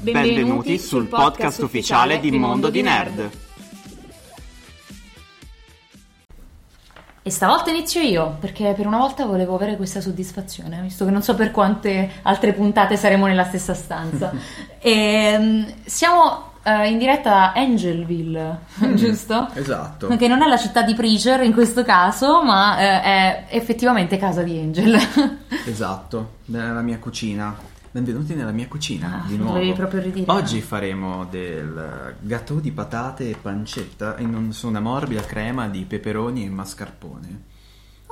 Benvenuti sul podcast ufficiale di Mondo di Nerd. E stavolta inizio io, perché per una volta volevo avere questa soddisfazione, visto che non so per quante altre puntate saremo nella stessa stanza. e, mm, siamo eh, in diretta da Angelville, giusto? Esatto. Che non è la città di Preacher in questo caso, ma eh, è effettivamente casa di Angel. Esatto, nella mia cucina. Benvenuti nella mia cucina Ah, di nuovo. proprio ridire. Oggi faremo del gâteau di patate e pancetta in una morbida crema di peperoni e mascarpone.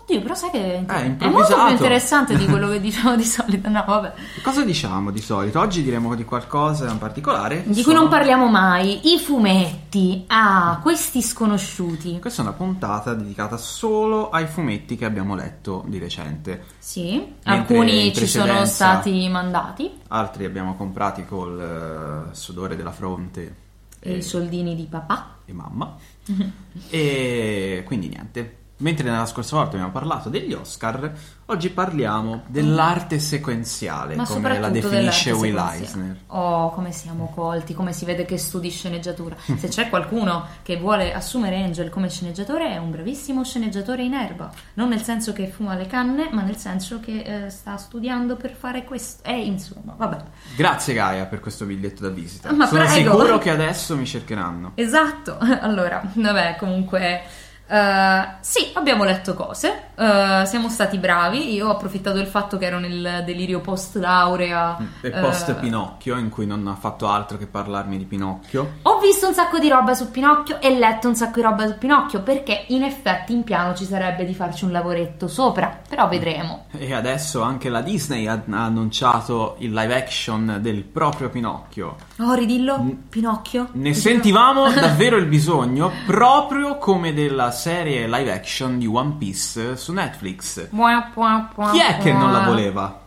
Oddio, però sai che è, Eh, è molto più interessante di quello che diciamo di solito. No, vabbè. Cosa diciamo di solito? Oggi diremo di qualcosa in particolare. Di cui Sono- non parliamo mai, i fumetti. Ah, questi sconosciuti. Questa è una puntata dedicata solo ai fumetti che abbiamo letto di recente. Sì, Mentre alcuni ci sono stati mandati. Altri abbiamo comprati col eh, sudore della fronte E i soldini di papà. e mamma. e quindi niente. Mentre nella scorsa volta abbiamo parlato degli Oscar, oggi parliamo dell'arte sequenziale, Ma come la definisce Will. Eisner. Oh, come siamo colti, come si vede che studi sceneggiatura. Se c'è qualcuno che vuole assumere Angel come sceneggiatore, è un bravissimo sceneggiatore in erba. Non nel senso che fuma le canne, ma nel senso che eh, sta studiando per fare questo. E insomma, vabbè. Grazie Gaia per questo biglietto da visita. Ma Sono prego. sicuro che adesso mi cercheranno. Esatto, allora, vabbè, comunque, eh, sì, abbiamo letto cose, eh, siamo stati bravi, io ho approfittato del fatto che ero nel delirio post laurea. E post Pinocchio, in cui non ha fatto altro che parlarmi di Pinocchio. Ho visto un sacco di roba su Pinocchio e letto un sacco di roba su Pinocchio perché in effetti in piano ci sarebbe di farci un lavoretto sopra, però vedremo. E adesso anche la Disney ha, ha annunciato il live action del proprio Pinocchio. Oh, ridillo, Pinocchio. Ne sentivamo davvero il bisogno, proprio come della serie live action di One Piece su Netflix. Mua, mua, mua, Chi è che non la voleva?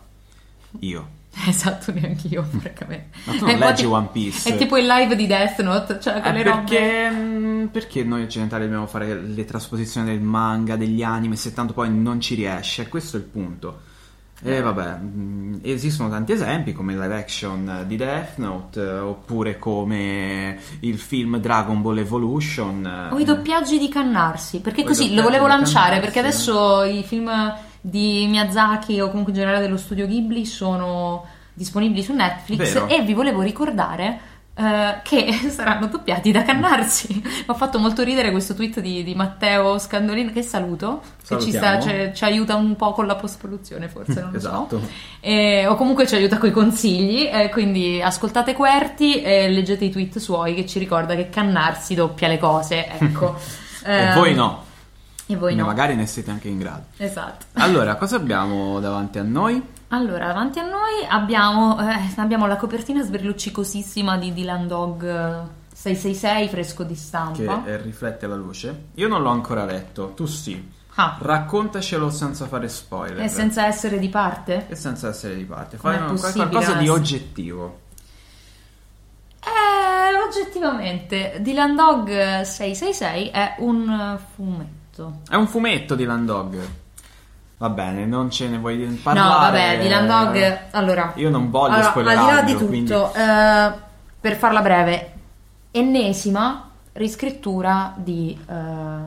Io. Esatto, neanche io, francamente. Ma tu non È leggi One Piece. È tipo il live di Death Note, cioè Eh, quelle robe. perché, mm, perché noi occidentali dobbiamo fare le trasposizioni del manga, degli anime, se tanto poi non ci riesce? Questo è il punto. E vabbè, mm, esistono tanti esempi come live action di Death Note, eh, oppure come il film Dragon Ball Evolution. O i doppiaggi di Cannarsi, perché O così lo volevo lanciare, Cannarsi, perché eh. adesso i film di Miyazaki o comunque in generale dello studio Ghibli sono disponibili su Netflix Vero. e vi volevo ricordare eh, che saranno doppiati da Cannarsi. Mi ha fatto molto ridere questo tweet di, di Matteo Scandolino, che saluto, che ci, sta- Salutiamo. ci- aiuta un po' con la post-produzione forse, non lo so. Esatto. Eh, o comunque ci aiuta con i consigli. eh, quindi ascoltate Querti e leggete i tweet suoi che ci ricorda che Cannarsi doppia le cose. Ecco. E voi no. E voi Ma no. Magari ne siete anche in grado. Esatto. Allora, cosa abbiamo davanti a noi? Allora, davanti a noi abbiamo, eh, abbiamo la copertina sberluccicosissima di Dylan Dog eh, 666, fresco di Che stampa. eh, riflette la luce. Io non l'ho ancora letto, tu sì. Ah, Raccontacelo senza fare spoiler. e senza essere di parte? E senza essere di parte. Fai un- qualcosa di oggettivo. Eh, oggettivamente, Dylan Dog 666 è un eh, fumetto. È un fumetto di Land Dog. Va bene, non ce ne vuoi parlare. No, vabbè, Dylan Dog. Allora, Io non voglio allora, al di là spoilerarlo, di tutto, quindi- eh, per farla breve, ennesima riscrittura di, eh,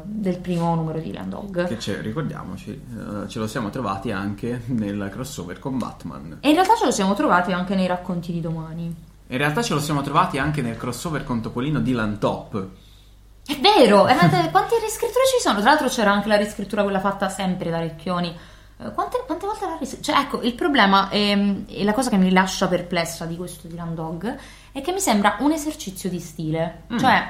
del primo numero di Dylan Dog. Che c'è, ricordiamoci, eh, ce lo siamo trovati anche nel crossover con Batman. E in realtà ce lo siamo trovati anche nei racconti di domani. In realtà ce lo siamo trovati anche nel crossover con Topolino Dylan Top. È vero, eh, ma quante riscritture ci sono? Tra l'altro c'era anche la riscrittura quella fatta sempre da Recchioni. Eh, Quante, quante volte l'ha riscrittura? Cioè, ecco, il problema ehm, e la cosa che mi lascia perplessa di questo Dylan Dog è che mi sembra un esercizio di stile. Mm. Cioè,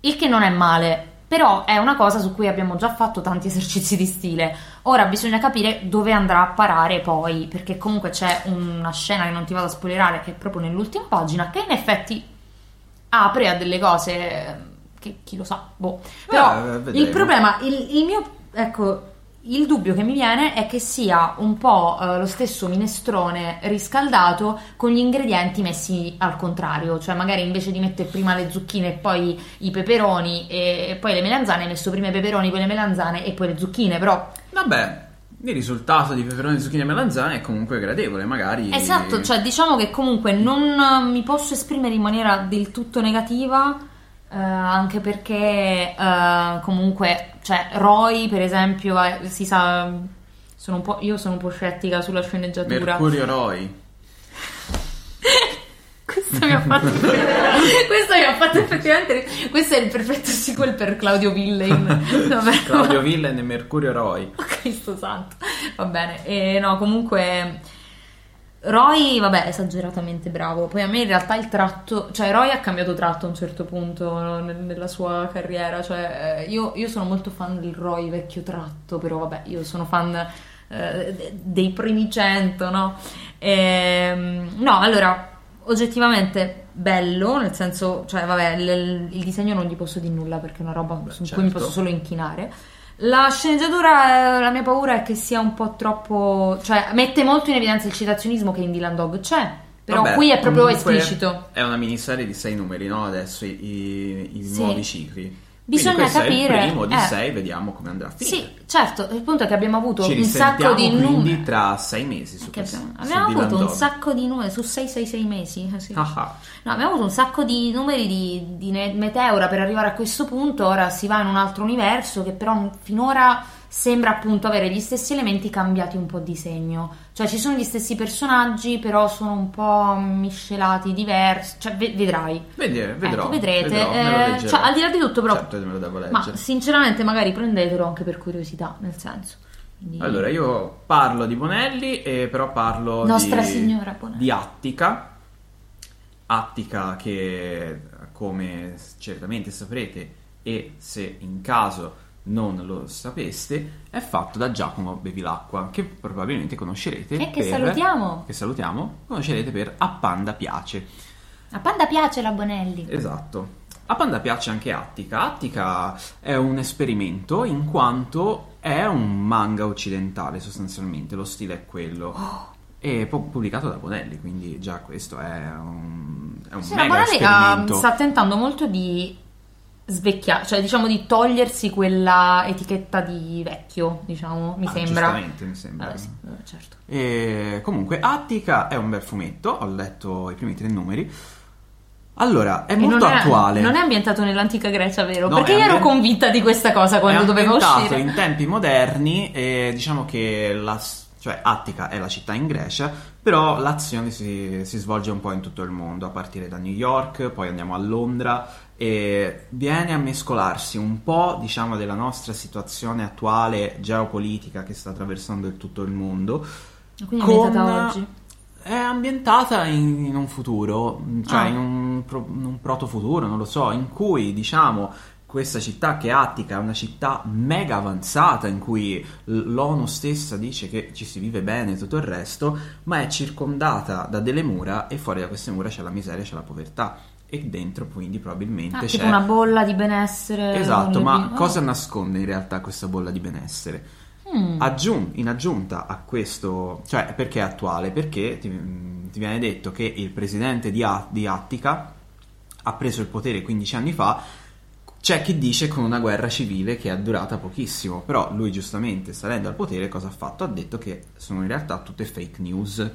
il che non è male, Però è una cosa su cui abbiamo già fatto tanti esercizi di stile. Ora bisogna capire dove andrà a parare poi, perché comunque c'è una scena che non ti vado a spoilerare, che è proprio nell'ultima pagina, che in effetti apre a delle cose che chi lo sa, boh. Però Eh, il problema, il, il mio, ecco, il dubbio che mi viene è che sia un po' eh, lo stesso minestrone riscaldato con gli ingredienti messi al contrario, cioè magari invece di mettere prima le zucchine e poi i peperoni e, e poi le melanzane, hai messo prima i peperoni, poi le melanzane e poi le zucchine, però Vabbè, il risultato di peperoni, zucchine e melanzane è comunque gradevole, magari... Esatto, cioè diciamo che comunque non eh, mi posso esprimere in maniera del tutto negativa, eh, anche perché eh, comunque, cioè Roy per esempio, eh, si sa, sono un po', io sono un po' scettica sulla sceneggiatura. Mercurio Roy. Questo mi ha fatto questo mi ha fatto effettivamente questo è il perfetto sequel per Claudio Villain. Vabbè, Claudio Villain e Mercurio Roy. Cristo santo. Va bene. E no, comunque Roy, vabbè, è esageratamente bravo. Poi a me in realtà il tratto, cioè Roy ha cambiato tratto a un certo punto no, nel- nella sua carriera, cioè eh, io, io sono molto fan del Roy vecchio tratto, però vabbè, io sono fan eh, de- dei primi cento, no? Ehm, no, allora, oggettivamente bello, nel senso, cioè vabbè, il, il disegno non gli posso dire nulla perché è una roba su cui mi certo. posso solo inchinare. La sceneggiatura, eh, la mia paura è che sia un po' troppo. cioè, mette molto in evidenza il citazionismo che in Dylan Dog c'è. Però Vabbè, qui è proprio esplicito. È una miniserie di sei numeri, no? Adesso i, i- i Sì. nuovi cicli. Bisogna capire- è il primo di eh. sei, vediamo come andrà a finire. Sì, certo. Il punto è che abbiamo avuto Ci un sacco di quindi numeri. tra sei mesi su questo. abbiamo, abbiamo avuto un sacco di numeri su 666 mesi. eh, sì. Ah ah. No, abbiamo avuto un sacco di numeri di, di meteora per arrivare a questo punto. Ora si va in un altro universo che però finora sembra appunto avere gli stessi elementi cambiati un po' di segno. Cioè ci sono gli stessi personaggi, però sono un po' miscelati, diversi. Cioè ve- vedrai. Vede- vedrò, Ecco, vedrete. vedrò, Eh, cioè, al di là di tutto, però. Certo me lo devo ma leggere. sinceramente, magari prendetelo anche per curiosità, nel senso. Quindi- Allora, io parlo di Bonelli, e però parlo Nostra di, Signora Bonelli. di Attica. Attica che, come certamente saprete, e se in caso non lo sapeste, è fatto da Giacomo Bevilacqua, che probabilmente conoscerete. E che per- salutiamo. Che salutiamo. Conoscerete per A Panda Piace. A Panda piace la Bonelli. Esatto. A Panda piace anche Attica. Attica è un esperimento in quanto è un manga occidentale sostanzialmente, lo stile è quello. Oh. E pu- pubblicato da Bonelli, quindi già questo è un, è un Sì, mega Bonelli ah, esperimento. sta tentando molto di svecchiare, cioè diciamo di togliersi quella etichetta di vecchio, diciamo, mi Ah, sembra. giustamente, mi sembra. Vabbè, sì, eh, certo. E comunque Attica è un bel fumetto, ho letto i primi tre numeri. Allora, è E molto non è- attuale. non è ambientato nell'antica Grecia, vero? No, Perché è io ero convinta di questa cosa quando è doveva ambientato uscire. in tempi moderni e diciamo che la, cioè Attica è la città in Grecia, però l'azione si, si svolge un po' in tutto il mondo, a partire da New York, poi andiamo a Londra e viene a mescolarsi un po' diciamo della nostra situazione attuale geopolitica che sta attraversando il tutto il mondo. Quindi è ambientata con- oggi. È ambientata in, in un futuro, cioè Ah. in un, pro- in un proto-futuro, non lo so, in cui diciamo questa città che è Attica è una città mega avanzata in cui l'ONU stessa dice che ci si vive bene e tutto il resto, ma è circondata da delle mura e fuori da queste mura c'è la miseria, c'è la povertà e dentro quindi probabilmente Ah, c'è tipo una bolla di benessere. Esatto, ma Ah. cosa nasconde in realtà questa bolla di benessere? Mm. Aggiun- in aggiunta a questo, cioè perché è attuale? Perché ti, ti viene detto che il presidente di, A- di Attica ha preso il potere 15 anni fa. C'è chi dice con una guerra civile che è durata pochissimo, però lui giustamente salendo al potere cosa ha fatto? Ha detto che sono in realtà tutte fake news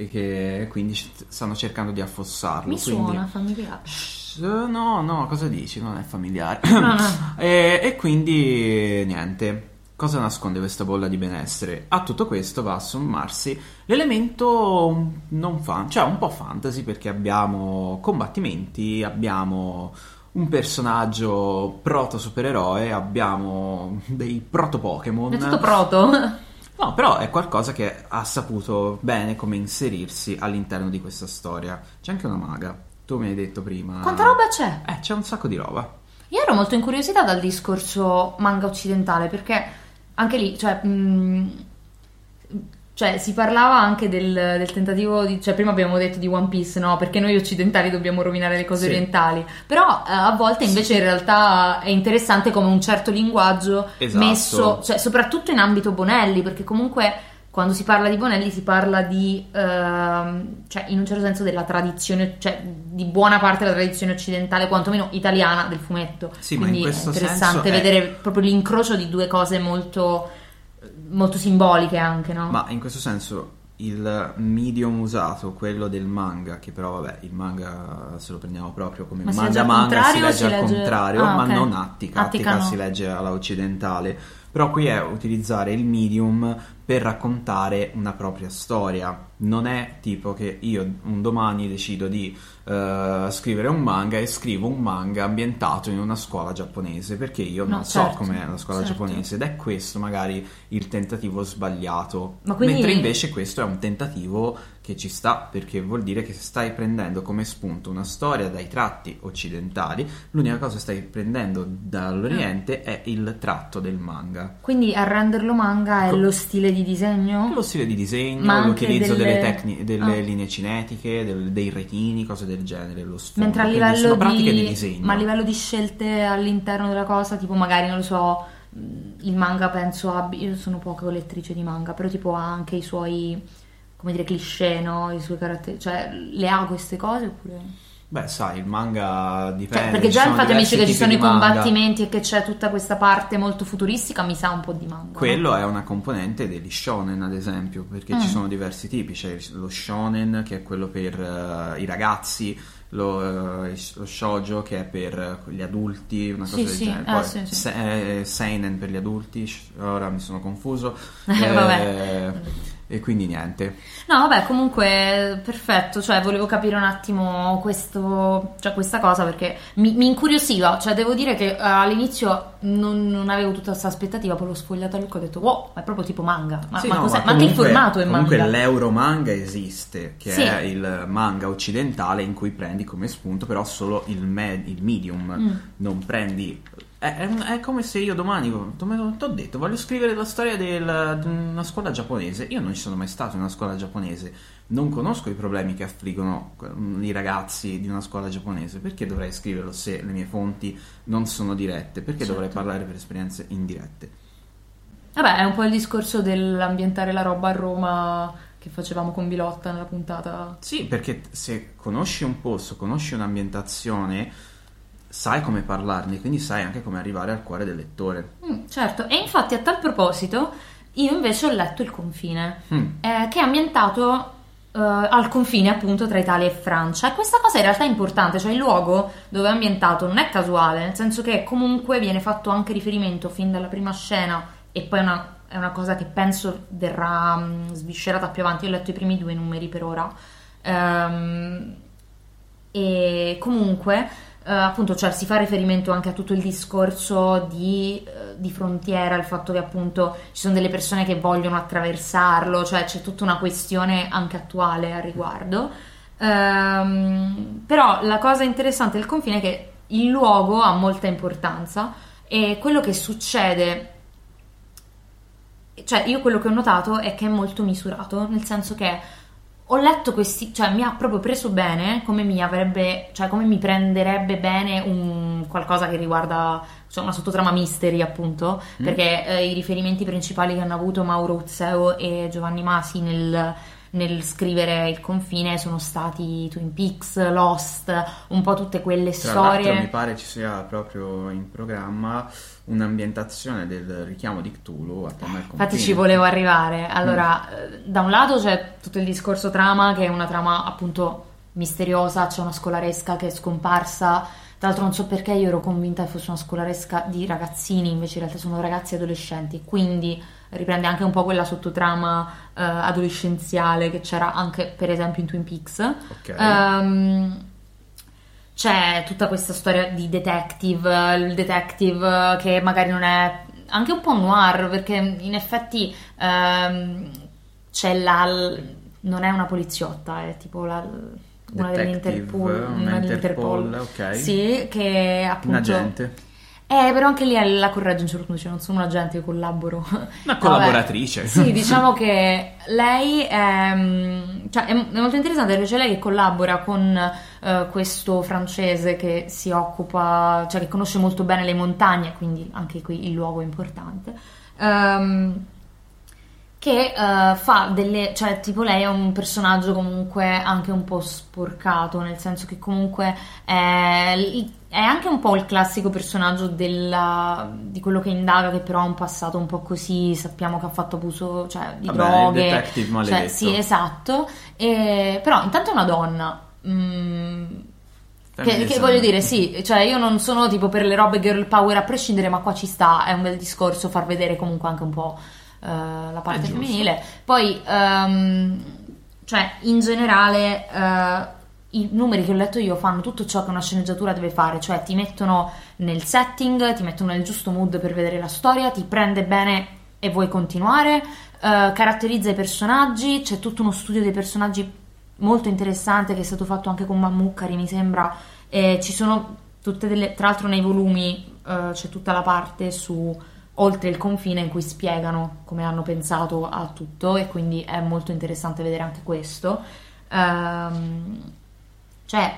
e che quindi stanno cercando di affossarlo. Mi quindi- suona familiare. No, no, cosa dici? Non è familiare. No, no. e, e quindi niente. Cosa nasconde questa bolla di benessere? A tutto questo va a sommarsi l'elemento non fan, cioè un po' fantasy perché abbiamo combattimenti, abbiamo un personaggio proto supereroe, abbiamo dei proto Pokémon. È tutto proto. No, però è qualcosa che ha saputo bene come inserirsi all'interno di questa storia. C'è anche una maga. Tu mi hai detto prima. Quanta roba c'è? Eh, c'è un sacco di roba. Io ero molto incuriosita dal discorso manga occidentale perché anche lì, cioè, mh, Cioè, si parlava anche del, del tentativo di. Cioè, prima abbiamo detto di One Piece, no? Perché noi occidentali dobbiamo rovinare le cose Sì. orientali. Però eh, a volte invece in realtà è interessante come un certo linguaggio Esatto. messo, cioè, soprattutto in ambito Bonelli, perché comunque quando si parla di Bonelli si parla di, ehm, cioè in un certo senso della tradizione, cioè di buona parte della tradizione occidentale, quantomeno italiana del fumetto. Sì, ma in Quindi questo è interessante senso è- vedere proprio l'incrocio di due cose molto, molto simboliche anche, no? Ma in questo senso il medium usato, quello del manga, che però vabbè, il manga se lo prendiamo proprio come Ma manga al manga, si legge si al legge- contrario, Ah, ma ok. non Attica, Attica Attica no. si legge alla occidentale. Però qui è utilizzare il medium per raccontare una propria storia. Non è tipo che io un domani decido di eh, scrivere un manga e scrivo un manga ambientato in una scuola giapponese, perché io non No, so certo, com'è la scuola certo. giapponese ed è questo magari il tentativo sbagliato. Quindi- Mentre invece questo è un tentativo che ci sta perché vuol dire che stai prendendo come spunto una storia dai tratti occidentali, l'unica cosa che stai prendendo dall'Oriente è il tratto del manga. Quindi a renderlo manga è Co- lo stile di disegno? Lo stile di disegno, l'utilizzo delle- delle, tecni- delle Ah. linee cinetiche, del- dei retini, cose del genere, lo sfondo. Mentre a livello di, di, disegno. ma a livello di scelte all'interno della cosa, tipo magari non lo so, il manga penso abbia, io sono poca lettrice di manga, però tipo ha anche i suoi, come dire, cliché, no? I suoi caratteri, cioè le ha queste cose oppure... Beh, sai, il manga dipende. Cioè, perché già il fatto diversi che ci sono i di manga. combattimenti e che c'è tutta questa parte molto futuristica, mi sa un po' di manga. no? Quello è una componente degli shonen, ad esempio, perché Mm. ci sono diversi tipi. C'è lo shonen che è quello per eh, i ragazzi, lo, eh, lo shoujo che è per gli adulti, una cosa Sì, del sì, genere. ah, Poi sì, sì. se- eh, seinen per gli adulti, ora mi sono confuso. Eh, vabbè. E quindi niente. No, vabbè, comunque perfetto, cioè volevo capire un attimo questo, cioè, questa cosa perché mi, mi incuriosiva, cioè devo dire che eh, all'inizio non, non avevo tutta questa aspettativa, poi l'ho sfogliata e ho detto wow, è proprio tipo manga, ma, Sì, ma no, cos'è? ma Ma anche il comunque- formato è Comunque manga. l'euromanga esiste, che Sì. è il manga occidentale in cui prendi come spunto però solo il, me- il medium, Mm. non prendi... È, è- è come se io domani, ti ho detto, voglio scrivere la storia del- di una scuola giapponese. Io non ci sono mai stato in una scuola giapponese, non conosco i problemi che affliggono mm, i ragazzi di una scuola giapponese. Perché dovrei scriverlo se le mie fonti non sono dirette? Perché Certo. dovrei parlare per esperienze indirette? Vabbè, è un po' il discorso dell'ambientare la roba a Roma che facevamo con Bilotta nella puntata. Sì, perché se conosci un posto, conosci un'ambientazione, sai come parlarne, quindi sai anche come arrivare al cuore del lettore. Mm, certo, e infatti a tal proposito io invece ho letto Il confine. Mm. eh, che è ambientato eh, al confine appunto tra Italia e Francia. E questa cosa in realtà è importante, cioè il luogo dove è ambientato non è casuale, nel senso che comunque viene fatto anche riferimento fin dalla prima scena e poi è una, è una cosa che penso verrà mh, sviscerata più avanti. Io ho letto i primi due numeri per ora. Ehm, e comunque eh, appunto cioè, si fa riferimento anche a tutto il discorso di, eh, di frontiera, il fatto che appunto ci sono delle persone che vogliono attraversarlo, cioè c'è tutta una questione anche attuale al riguardo. Ehm, però la cosa interessante del confine è che il luogo ha molta importanza e quello che succede cioè io quello che ho notato è che è molto misurato, nel senso che ho letto questi, cioè mi ha proprio preso bene, come mi avrebbe, cioè come mi prenderebbe bene un qualcosa che riguarda cioè una sottotrama mystery, appunto, Mm. perché eh, i riferimenti principali che hanno avuto Mauro Uzzeo e Giovanni Masi nel, nel scrivere Il confine sono stati Twin Peaks, Lost, un po' tutte quelle Tra storie. mi pare ci sia proprio in programma un'ambientazione del richiamo di Cthulhu a tema Infatti ci volevo arrivare. Allora, Mm. da un lato c'è tutto il discorso trama, che è una trama appunto misteriosa, c'è una scolaresca che è scomparsa. Tra l'altro non so perché io ero convinta che fosse una scolaresca di ragazzini, invece in realtà sono ragazzi adolescenti, quindi riprende anche un po' quella sottotrama eh, adolescenziale che c'era anche per esempio in Twin Peaks. Ok. Ehm, c'è tutta questa storia di detective, il detective che magari non è anche un po' noir, perché in effetti ehm, c'è la. non è una poliziotta, è tipo la. Una dell'Interpol, una dell'Interpol. Interpol, ok. Sì, che appunto Un agente. Eh, però anche lì la correggo un certo punto, cioè non sono un agente, io collaboro. Una collaboratrice. Sì, diciamo che lei è, mm, cioè, è, è molto interessante perché c'è lei che collabora con eh, questo francese che si occupa, cioè che conosce molto bene le montagne, quindi anche qui il luogo è importante. Ehm, che uh, fa delle, cioè tipo lei è un personaggio comunque anche un po' sporcato, nel senso che comunque è, è anche un po' il classico personaggio della, di quello che indaga, che però ha un passato un po' così, sappiamo che ha fatto abuso cioè, di Vabbè, droghe. detective maledetto. Cioè, sì, esatto. E, però intanto è una donna. mm, che, che voglio dire, sì, cioè io non sono tipo per le robe girl power a prescindere, ma qua ci sta, è un bel discorso far vedere comunque anche un po' eh, la parte femminile. Poi, ehm, cioè, in generale, eh, i numeri che ho letto io fanno tutto ciò che una sceneggiatura deve fare, cioè ti mettono nel setting, ti mettono nel giusto mood per vedere la storia, ti prende bene e vuoi continuare, eh, caratterizza i personaggi, c'è tutto uno studio dei personaggi molto interessante che è stato fatto anche con Mammucari, mi sembra. E ci sono tutte delle. Tra l'altro, nei volumi eh, c'è tutta la parte su oltre il confine in cui spiegano come hanno pensato a tutto, e quindi è molto interessante vedere anche questo. Ehm, cioè,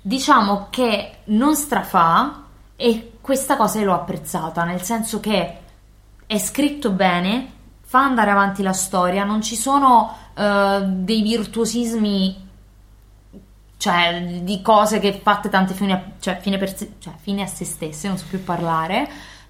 diciamo che non strafà, e questa cosa l'ho apprezzata, nel senso che è scritto bene, fa andare avanti la storia, non ci sono eh, dei virtuosismi, cioè di cose che fatte tante fine cioè, fine per cioè, fine a se stesse, non so più parlare.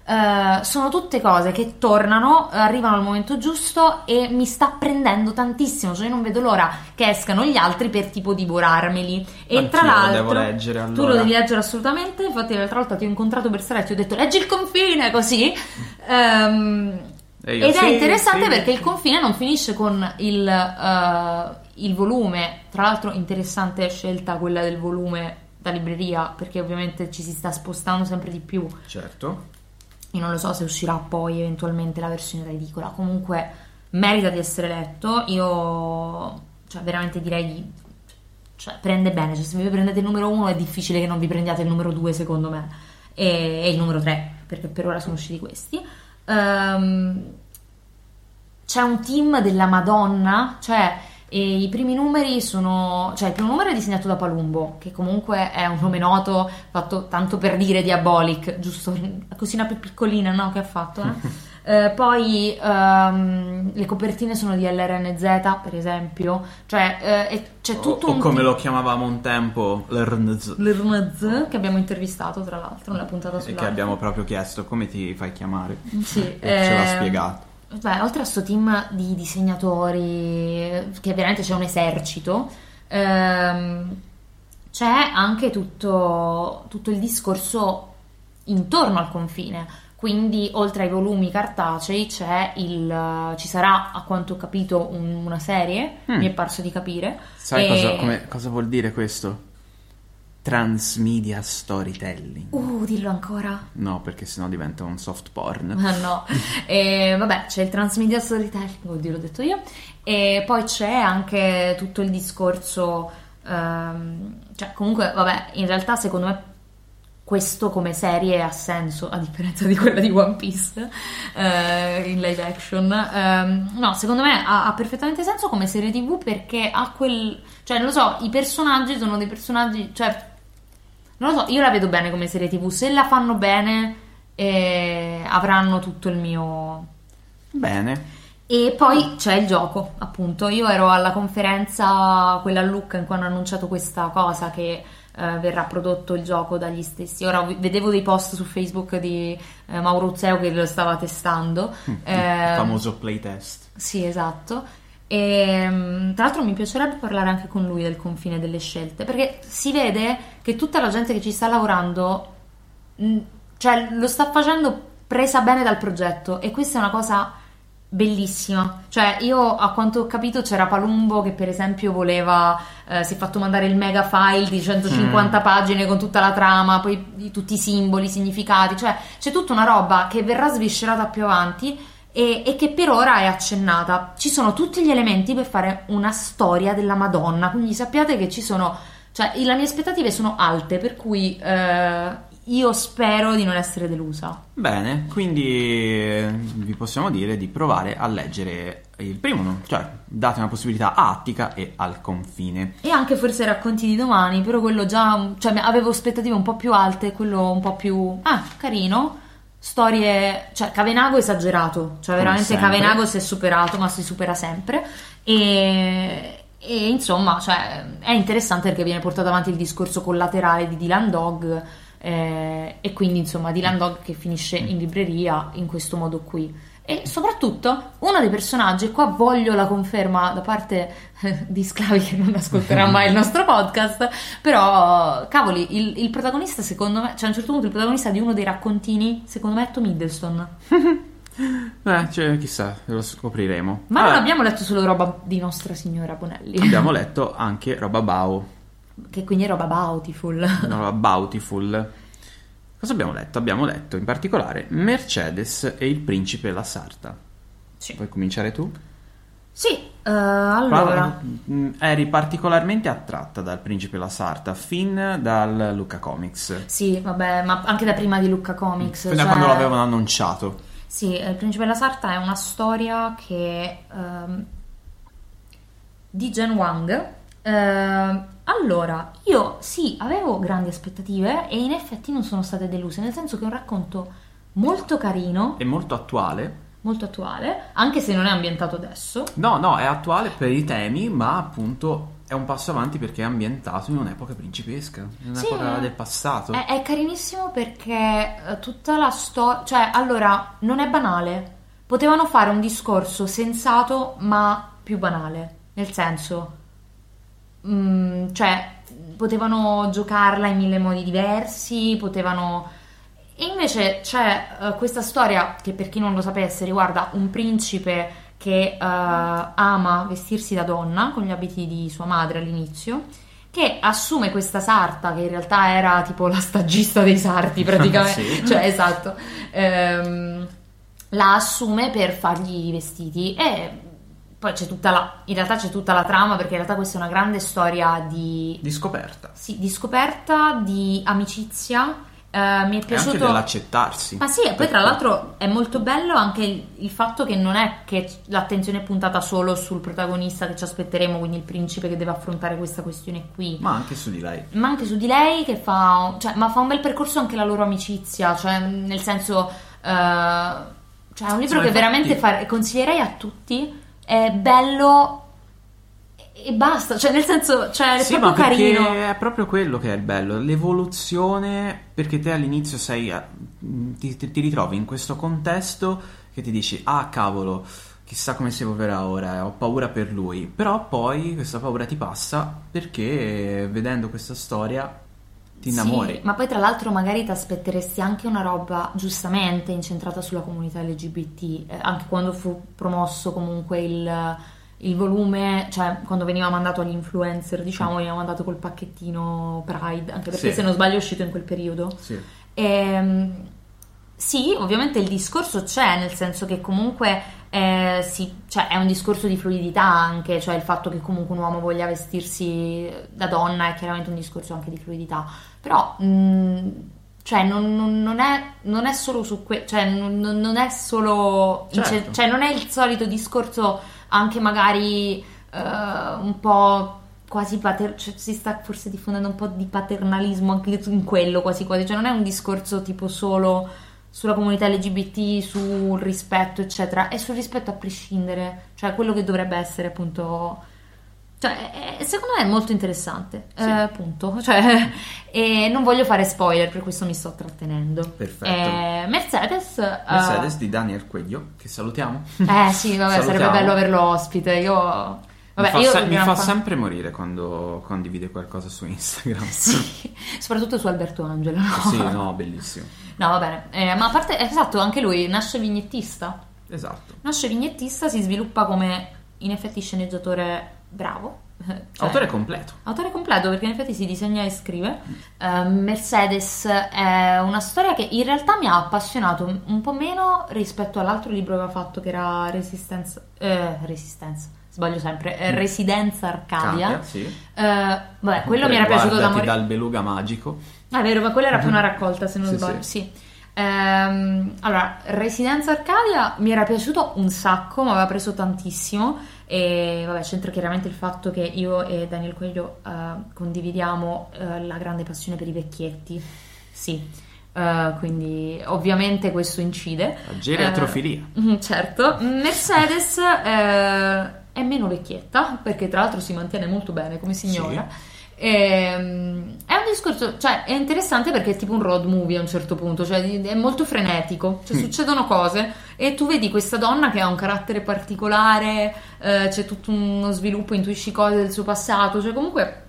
Eh, sono tutte cose che tornano, arrivano al momento giusto e mi sta prendendo tantissimo. Cioè, io non vedo l'ora che escano gli altri per tipo divorarmeli. E Anch'io tra lo l'altro, devo leggere, tu lo allora. devi leggere assolutamente. Infatti, l'altra volta ti ho incontrato per strada e ti ho detto leggi il confine così. Io, ed è sì, interessante sì. perché il confine non finisce con il, eh, il volume. Tra l'altro, interessante scelta quella del volume da libreria perché ovviamente ci si sta spostando sempre di più. Certo. Io non lo so se uscirà poi eventualmente la versione da edicola. Comunque merita di essere letto. Io, cioè, veramente direi di. Cioè, prende bene. Cioè, se vi prendete il numero 1 è difficile che non vi prendiate il numero 2, secondo me. E, e il numero 3, perché per ora sono usciti questi. Ehm, c'è un team della Madonna, cioè e i primi numeri sono, cioè il primo numero è disegnato da Palumbo, che comunque è un nome noto, fatto tanto per dire Diabolic, giusto? La cosina più piccolina, no? Che ha fatto, eh? Eh, poi ehm, le copertine sono di LRNZ, per esempio, cioè eh, e c'è tutto o, o un come lo chiamavamo un tempo, l'RNZ. l'RNZ, che abbiamo intervistato tra l'altro nella puntata E sulla che abbiamo proprio chiesto come ti fai chiamare. Sì, E ce l'ha ehm, spiegato. Beh, oltre a sto team di disegnatori, che veramente c'è un esercito, ehm, c'è anche tutto, tutto il discorso intorno al confine. Quindi, oltre ai volumi cartacei, c'è il, ci sarà, a quanto ho capito, un- una serie, Mm. mi è parso di capire. Sai E- cosa, come- cosa vuol dire questo? Transmedia storytelling. Uh, dillo ancora. No, perché sennò diventa un soft porn. Ah no, e, vabbè c'è il transmedia storytelling, oddio l'ho detto io, e poi c'è anche tutto il discorso, ehm, cioè comunque vabbè in realtà secondo me questo come serie ha senso a differenza di quella di One Piece eh, in live action, Ehm, no secondo me ha, ha perfettamente senso come serie tv perché ha quel, cioè non lo so, i personaggi sono dei personaggi, cioè non lo so, io la vedo bene come serie TV. Se la fanno bene, eh, avranno tutto il mio. Bene. E poi c'è il gioco, appunto. Io ero alla conferenza, quella a Lucca, in cui hanno annunciato questa cosa che eh, verrà prodotto il gioco dagli stessi. Ora vedevo dei post su Facebook di eh, Mauro Zeo che lo stava testando. Il Eh, famoso playtest. sì, esatto. E, mm, tra l'altro mi piacerebbe parlare anche con lui del confine delle scelte, perché si vede che tutta la gente che ci sta lavorando, mm, cioè lo sta facendo presa bene dal progetto e questa è una cosa bellissima. Cioè io a quanto ho capito c'era Palumbo che per esempio voleva, eh, si è fatto mandare il mega file di 150 pagine con tutta la trama, poi tutti i simboli, i significati, cioè c'è tutta una roba che verrà sviscerata più avanti e, e che per ora è accennata. Ci sono tutti gli elementi per fare una storia della Madonna, quindi sappiate che ci sono, cioè le mie aspettative sono alte, per cui eh, io spero di non essere delusa. Bene, quindi eh, vi possiamo dire di provare a leggere il primo, cioè date una possibilità a Attica e al confine. E anche forse racconti di domani, però quello già, cioè avevo aspettative un po' più alte, quello un po' più, ah, carino. Storie, cioè Cavenago è esagerato, cioè veramente. Cavenago si è superato, ma si supera sempre. E, e insomma, cioè, è interessante perché viene portato avanti il discorso collaterale di Dylan Dog. eh, e quindi insomma Dylan Dog che finisce in libreria in questo modo qui e soprattutto uno dei personaggi e qua voglio la conferma da parte eh, di Sclavi che non ascolterà mai il nostro podcast però cavoli il, il protagonista secondo me cioè a un certo punto il protagonista di uno dei raccontini secondo me è Tom Hiddleston. Eh, cioè, chissà, lo scopriremo. ma non Vabbè, abbiamo letto solo roba di Nostra Signora Bonelli. Abbiamo letto anche roba Bau, che quindi è roba beautiful roba Bountiful. Cosa abbiamo letto? Abbiamo letto in particolare Mercedes e il principe La Sarta. Sì. Puoi cominciare tu? sì eh, allora Mm, Eri particolarmente attratta dal principe La Sarta, fin dal Luca Comics. sì vabbè ma anche da prima di Lucca Comics Fin da cioè- quando l'avevano annunciato. Sì, Il Principe della Sarta è una storia che ehm, di Jen Wang. Ehm, allora, io sì, avevo grandi aspettative e in effetti non sono state deluse, nel senso che è un racconto molto carino, È molto attuale. molto attuale, anche se non è ambientato adesso. No, no, è attuale per i temi, ma appunto è un passo avanti perché è ambientato in un'epoca principesca, in Sì, un'epoca è- del passato. È, è carinissimo perché eh, tutta la storia, cioè, allora, non è banale. Potevano fare un discorso sensato, ma più banale. Nel senso, mm, cioè, potevano giocarla in mille modi diversi, potevano. E invece c'è eh, questa storia che, per chi non lo sapesse, riguarda un principe che eh, ama vestirsi da donna con gli abiti di sua madre all'inizio che assume questa sarta che in realtà era tipo la stagista dei sarti praticamente, Sì. cioè esatto, ehm, la assume per fargli i vestiti e poi c'è tutta la, in realtà c'è tutta la trama perché in realtà questa è una grande storia di, Di scoperta. sì, di scoperta, di amicizia, Eh, mi è E anche piaciuto... dell'accettarsi. Ma sì, e poi tra l'altro è molto bello anche il, il fatto che non è che l'attenzione è puntata solo sul protagonista che ci aspetteremo, quindi il principe che deve affrontare questa questione qui, Ma anche su di lei. ma anche su di lei che fa, cioè, ma fa un bel percorso anche la loro amicizia, cioè nel senso, eh, cioè è un libro Sì, che infatti- veramente fa- consiglierei a tutti, è bello e- basta, cioè nel senso, cioè è Sì, proprio carino. è proprio quello che è il bello, l'evoluzione, perché te all'inizio sei, ti- ti ritrovi in questo contesto che ti dici, ah cavolo, chissà come si evolverà ora, eh, ho paura per lui, però poi questa paura ti passa perché vedendo questa storia ti innamori. Sì, ma poi tra l'altro magari ti aspetteresti anche una roba giustamente incentrata sulla comunità LGBT, eh, anche quando fu promosso comunque il, il volume, cioè quando veniva mandato agli influencer, diciamo, veniva mandato col pacchettino Pride, anche perché Sì. se non sbaglio è uscito in quel periodo. Sì. Ehm, sì, ovviamente il discorso c'è, nel senso che comunque eh, sì, cioè, è un discorso di fluidità anche, cioè il fatto che comunque un uomo voglia vestirsi da donna è chiaramente un discorso anche di fluidità, però mh, cioè, non, non- non è, non è solo su que- cioè, non, è solo ince- Certo. cioè, non è il solito discorso anche magari eh, un po' quasi pater- cioè, si sta forse diffondendo un po' di paternalismo anche in quello quasi quasi, cioè non è un discorso tipo solo sulla comunità LGBT, sul rispetto, eccetera, è sul rispetto a prescindere, cioè quello che dovrebbe essere appunto cioè, è- secondo me è molto interessante, Sì. eh, punto. Cioè, e non voglio fare spoiler, per questo mi sto trattenendo. Perfetto. Eh, Mercedes, eh, Mercedes di Daniel Queglio, che salutiamo. eh sì, vabbè, sarebbe Salutiamo. bello averlo ospite. Io, vabbè, mi fa, se- mi fa fan- sempre morire quando condivide qualcosa su Instagram. Sì, soprattutto su Alberto Angelo. No, Sì, no, bellissimo. No, va bene. Eh, ma a parte, esatto, anche lui nasce vignettista. Esatto. Nasce vignettista, si sviluppa come in effetti sceneggiatore bravo. cioè- Autore completo. Autore completo perché in effetti si disegna e scrive. Eh, Mercedes è una storia che in realtà mi ha appassionato un- po' meno rispetto all'altro libro che aveva fatto che era Resistenza. Eh, Resistenza. sbaglio sempre, eh, Residenza Arcadia. Arcadia, sì. Eh, vabbè, quello mi era piaciuto da morire. dal beluga magico. Ah, è vero, ma quella era più una raccolta, se non Sì, sbaglio. sì. Sì. Ehm, allora, Residenza Arcadia mi era piaciuto un sacco, mi aveva preso tantissimo. E vabbè, c'entra chiaramente il fatto che io e Daniel Coelho eh, condividiamo eh, la grande passione per i vecchietti. Sì. Eh, quindi ovviamente questo incide. Geriatrofilia. Mm, certo. Mercedes eh, è meno vecchietta, perché tra l'altro si mantiene molto bene come signora. Ehm, è un discorso, cioè è interessante perché è tipo un road movie a un certo punto, cioè è molto frenetico, cioè Mm. succedono cose e tu vedi questa donna che ha un carattere particolare, eh, c'è tutto uno sviluppo, intuisci cose del suo passato, cioè comunque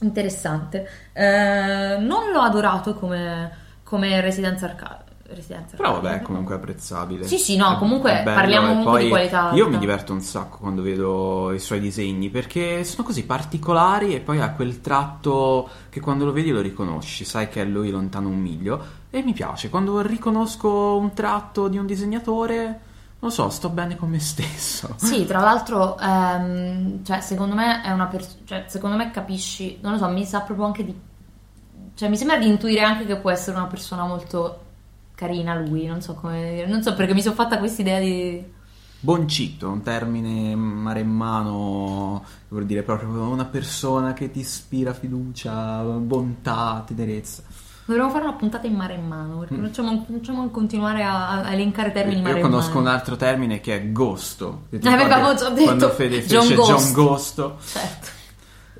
interessante. Eh, non l'ho adorato come, come Residenza Arcadia. Residenza Però vabbè, è comunque apprezzabile. Sì, sì, no, comunque bello, parliamo e comunque di qualità Io alta. mi diverto un sacco quando vedo i suoi disegni perché sono così particolari e poi ha quel tratto che quando lo vedi lo riconosci, sai che è lui lontano un miglio e mi piace. Quando riconosco un tratto di un disegnatore, non so, sto bene con me stesso. Sì, tra l'altro, ehm, cioè, secondo me è una persona, cioè, secondo me capisci, non lo so, mi sa proprio anche di, cioè, mi sembra di intuire anche che può essere una persona molto carina lui, non so come dire, non so perché mi sono fatta questa idea di... Boncito, un termine maremmano vuol dire proprio una persona che ti ispira fiducia, bontà, tenerezza. Dovremmo fare una puntata in mare in mano, perché non facciamo, non facciamo continuare a, a elencare termini Io in conosco un altro termine che è gosto. Che Avevamo ricordi già detto. Quando Fede John fece Ghost. John Ghosto. Certo.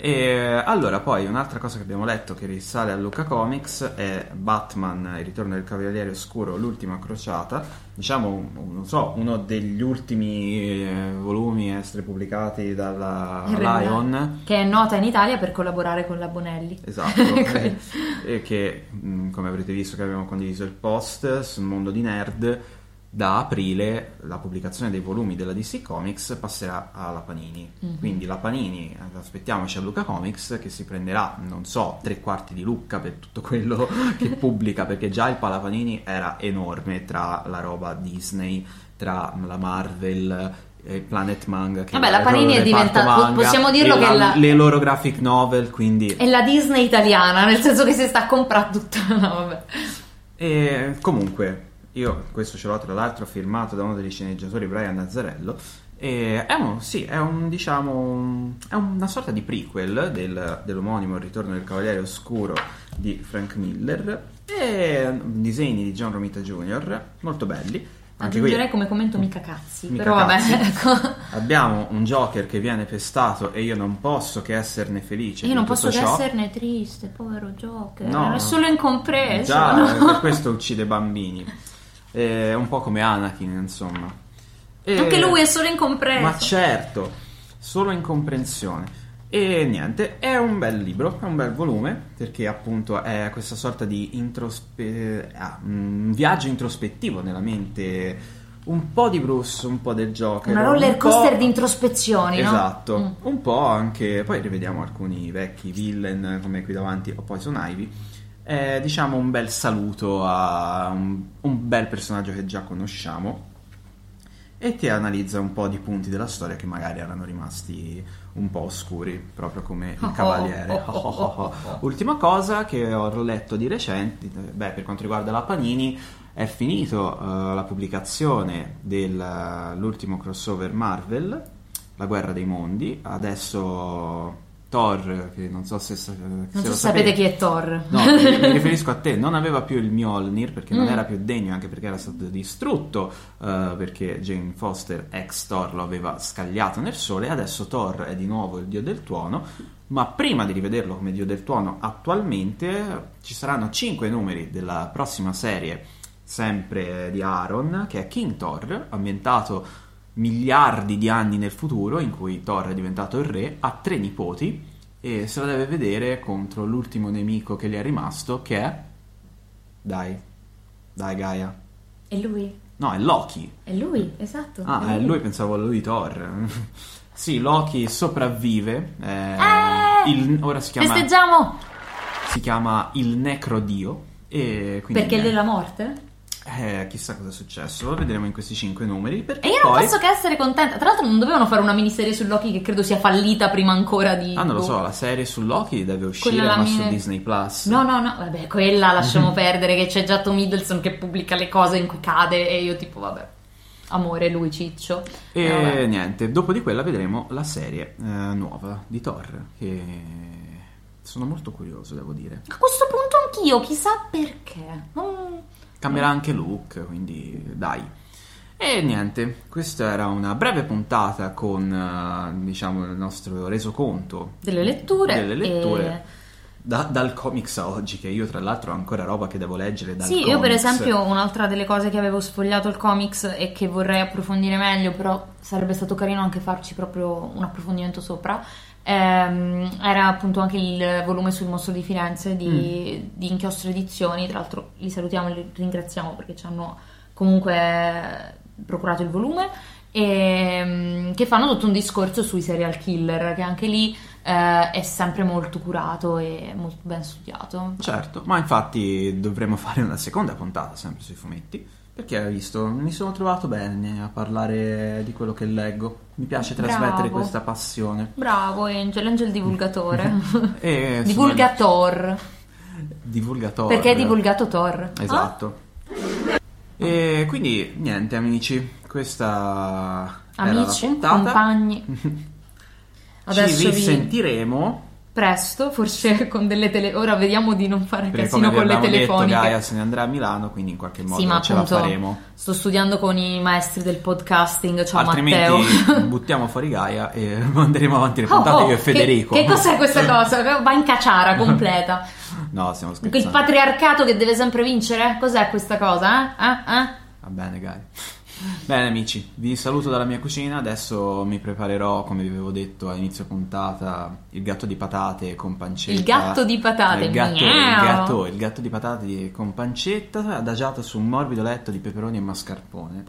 E allora, poi un'altra cosa che abbiamo letto che risale a Luca Comics è Batman, il ritorno del Cavaliere Oscuro, l'ultima crociata. Diciamo, non so, uno degli ultimi eh, volumi a essere pubblicati dalla Lion. Che è nota in Italia per collaborare con la Bonelli. Esatto, e, e che mh, come avrete visto che abbiamo condiviso il post sul mondo di Nerd, da aprile la pubblicazione dei volumi della DC Comics passerà alla Panini. Mhm. Quindi la Panini, aspettiamoci a Luca Comics che si prenderà, non so, tre quarti di Lucca per tutto quello che pubblica, perché già il Palapanini era enorme tra la roba Disney, tra la Marvel. eh, Planet Manga che Vabbè, la Panini è diventata- possiamo dirlo che la- le loro graphic novel quindi È la Disney italiana, nel senso che si sta comprando tutta... No, vabbè. E comunque, io questo ce l'ho tra l'altro firmato da uno degli sceneggiatori Brian Nazzarello. E è un, sì, è un diciamo è una sorta di prequel del- dell'omonimo Il ritorno del Cavaliere Oscuro di Frank Miller e disegni di John Romita Jr. molto belli. Anche qui Aggiungerei come commento mica cazzi, Mica però vabbè, cazzi. ecco. abbiamo un Joker che viene pestato e io non posso che esserne felice. Io non posso che ciò. esserne triste, povero Joker. No. È solo incompreso. Già, no? per questo uccide bambini. È un po' come Anakin, insomma. E- Anche lui è solo incompreso. Ma certo, solo incomprensione. E niente, è un bel libro, è un bel volume, perché appunto è questa sorta di introspe- ah, un viaggio introspettivo nella mente, un po' di Bruce, un po' del Joker. Una roller un coaster di introspezioni, no? Esatto, Mm. un po' anche, poi rivediamo alcuni vecchi villain come qui davanti o Poison Ivy. È diciamo un bel saluto a un, un bel personaggio che già conosciamo e ti analizza un po' di punti della storia che magari erano rimasti un po' oscuri, proprio come il Oh, Cavaliere. oh, oh, oh, oh, oh. Ultima cosa che ho letto di recente, beh, per quanto riguarda la Panini, è finito eh, la pubblicazione dell'ultimo crossover Marvel, La guerra dei mondi. Adesso Thor, che non so se, se Non so sapete sapete. chi è Thor. No, mi mi riferisco a te, non aveva più il Mjolnir perché non Mm. era più degno, anche perché era stato distrutto, eh, perché Jane Foster, ex Thor, lo aveva scagliato nel sole, adesso Thor è di nuovo il dio del tuono, ma prima di rivederlo come dio del tuono attualmente ci saranno 5 numeri della prossima serie, sempre di Aaron, che è King Thor, ambientato miliardi di anni nel futuro, in cui Thor è diventato il re, ha tre nipoti e se la deve vedere contro l'ultimo nemico che gli è rimasto, che è... Dai, dai Gaia. È lui. No, è Loki. È lui, esatto. Ah, è lui, pensavo a lui Thor. sì, Loki sopravvive. eh, Eh! il- ora si chiama, Festeggiamo! si chiama il Necrodio. E quindi Perché è della morte? Eh, chissà cosa è successo, lo vedremo in questi cinque numeri. E io non poi... posso che essere contenta. Tra l'altro, non dovevano fare una miniserie su Loki che credo sia fallita prima ancora di. Ah, non lo boh. so, la serie su Loki deve uscire, Quella ma la su mia- Disney Plus. No, no, no, vabbè, quella lasciamo perdere che c'è già Tom Hiddleston che pubblica le cose in cui cade e io tipo, vabbè, amore, lui ciccio. E Eh, niente, dopo di quella vedremo la serie eh, nuova di Thor, che sono molto curioso, devo dire. A questo punto anch'io, chissà perché. Non- Cambierà anche look, quindi dai. E niente, questa era una breve puntata con, eh, diciamo, il nostro resoconto Delle letture. delle letture e- da- dal comics a oggi, che io tra l'altro ho ancora roba che devo leggere dal Sì, io per comics. esempio un'altra delle cose che avevo sfogliato il comics e che vorrei approfondire meglio, però sarebbe stato carino anche farci proprio un approfondimento sopra, era appunto anche il volume sul mostro di Firenze di, Mm. di Inchiostro Edizioni, tra l'altro li salutiamo e li ringraziamo perché ci hanno comunque procurato il volume. E, che fanno tutto un discorso sui serial killer che anche lì eh, è sempre molto curato e molto ben studiato Certo, ma infatti dovremmo fare una seconda puntata sempre sui fumetti, perché hai visto, mi sono trovato bene a parlare di quello che leggo. Mi piace trasmettere Bravo. questa passione. Bravo Angel, Angel divulgatore. E Divulgator. Divulgatore. Perché è divulgato Thor. Esatto. E quindi niente amici, questa Ah, Amici, compagni. Adesso Ci vi risentiremo presto, forse con delle tele... Ora vediamo di non fare perché casino con le abbiamo detto telefoniche. Gaia se ne andrà a Milano, quindi in qualche modo sì, ma ce la faremo. sto studiando con i maestri del podcasting. Ciao Altrimenti Matteo. buttiamo fuori Gaia e manderemo avanti le Oh, puntate oh, io e che- Federico. Che, cos'è questa cosa? Va in cacciara completa. No, stiamo Il scherzando. patriarcato che deve sempre vincere? Cos'è questa cosa? Eh? Eh? Eh? Va bene, Gaia. Bene amici, vi saluto dalla mia cucina, adesso mi preparerò, come vi avevo detto a inizio puntata, il gatto di patate con pancetta. Il gatto di patate, il gatto, il gatto, il gatto di patate con pancetta adagiato su un morbido letto di peperoni e mascarpone.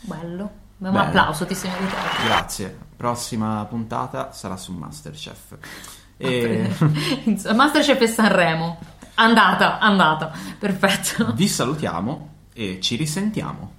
Bello. Un Bene. applauso, ti sei meritato. Grazie, prossima puntata sarà su Masterchef. E Masterchef e Sanremo. Andata, andata. Perfetto. vi salutiamo e ci risentiamo.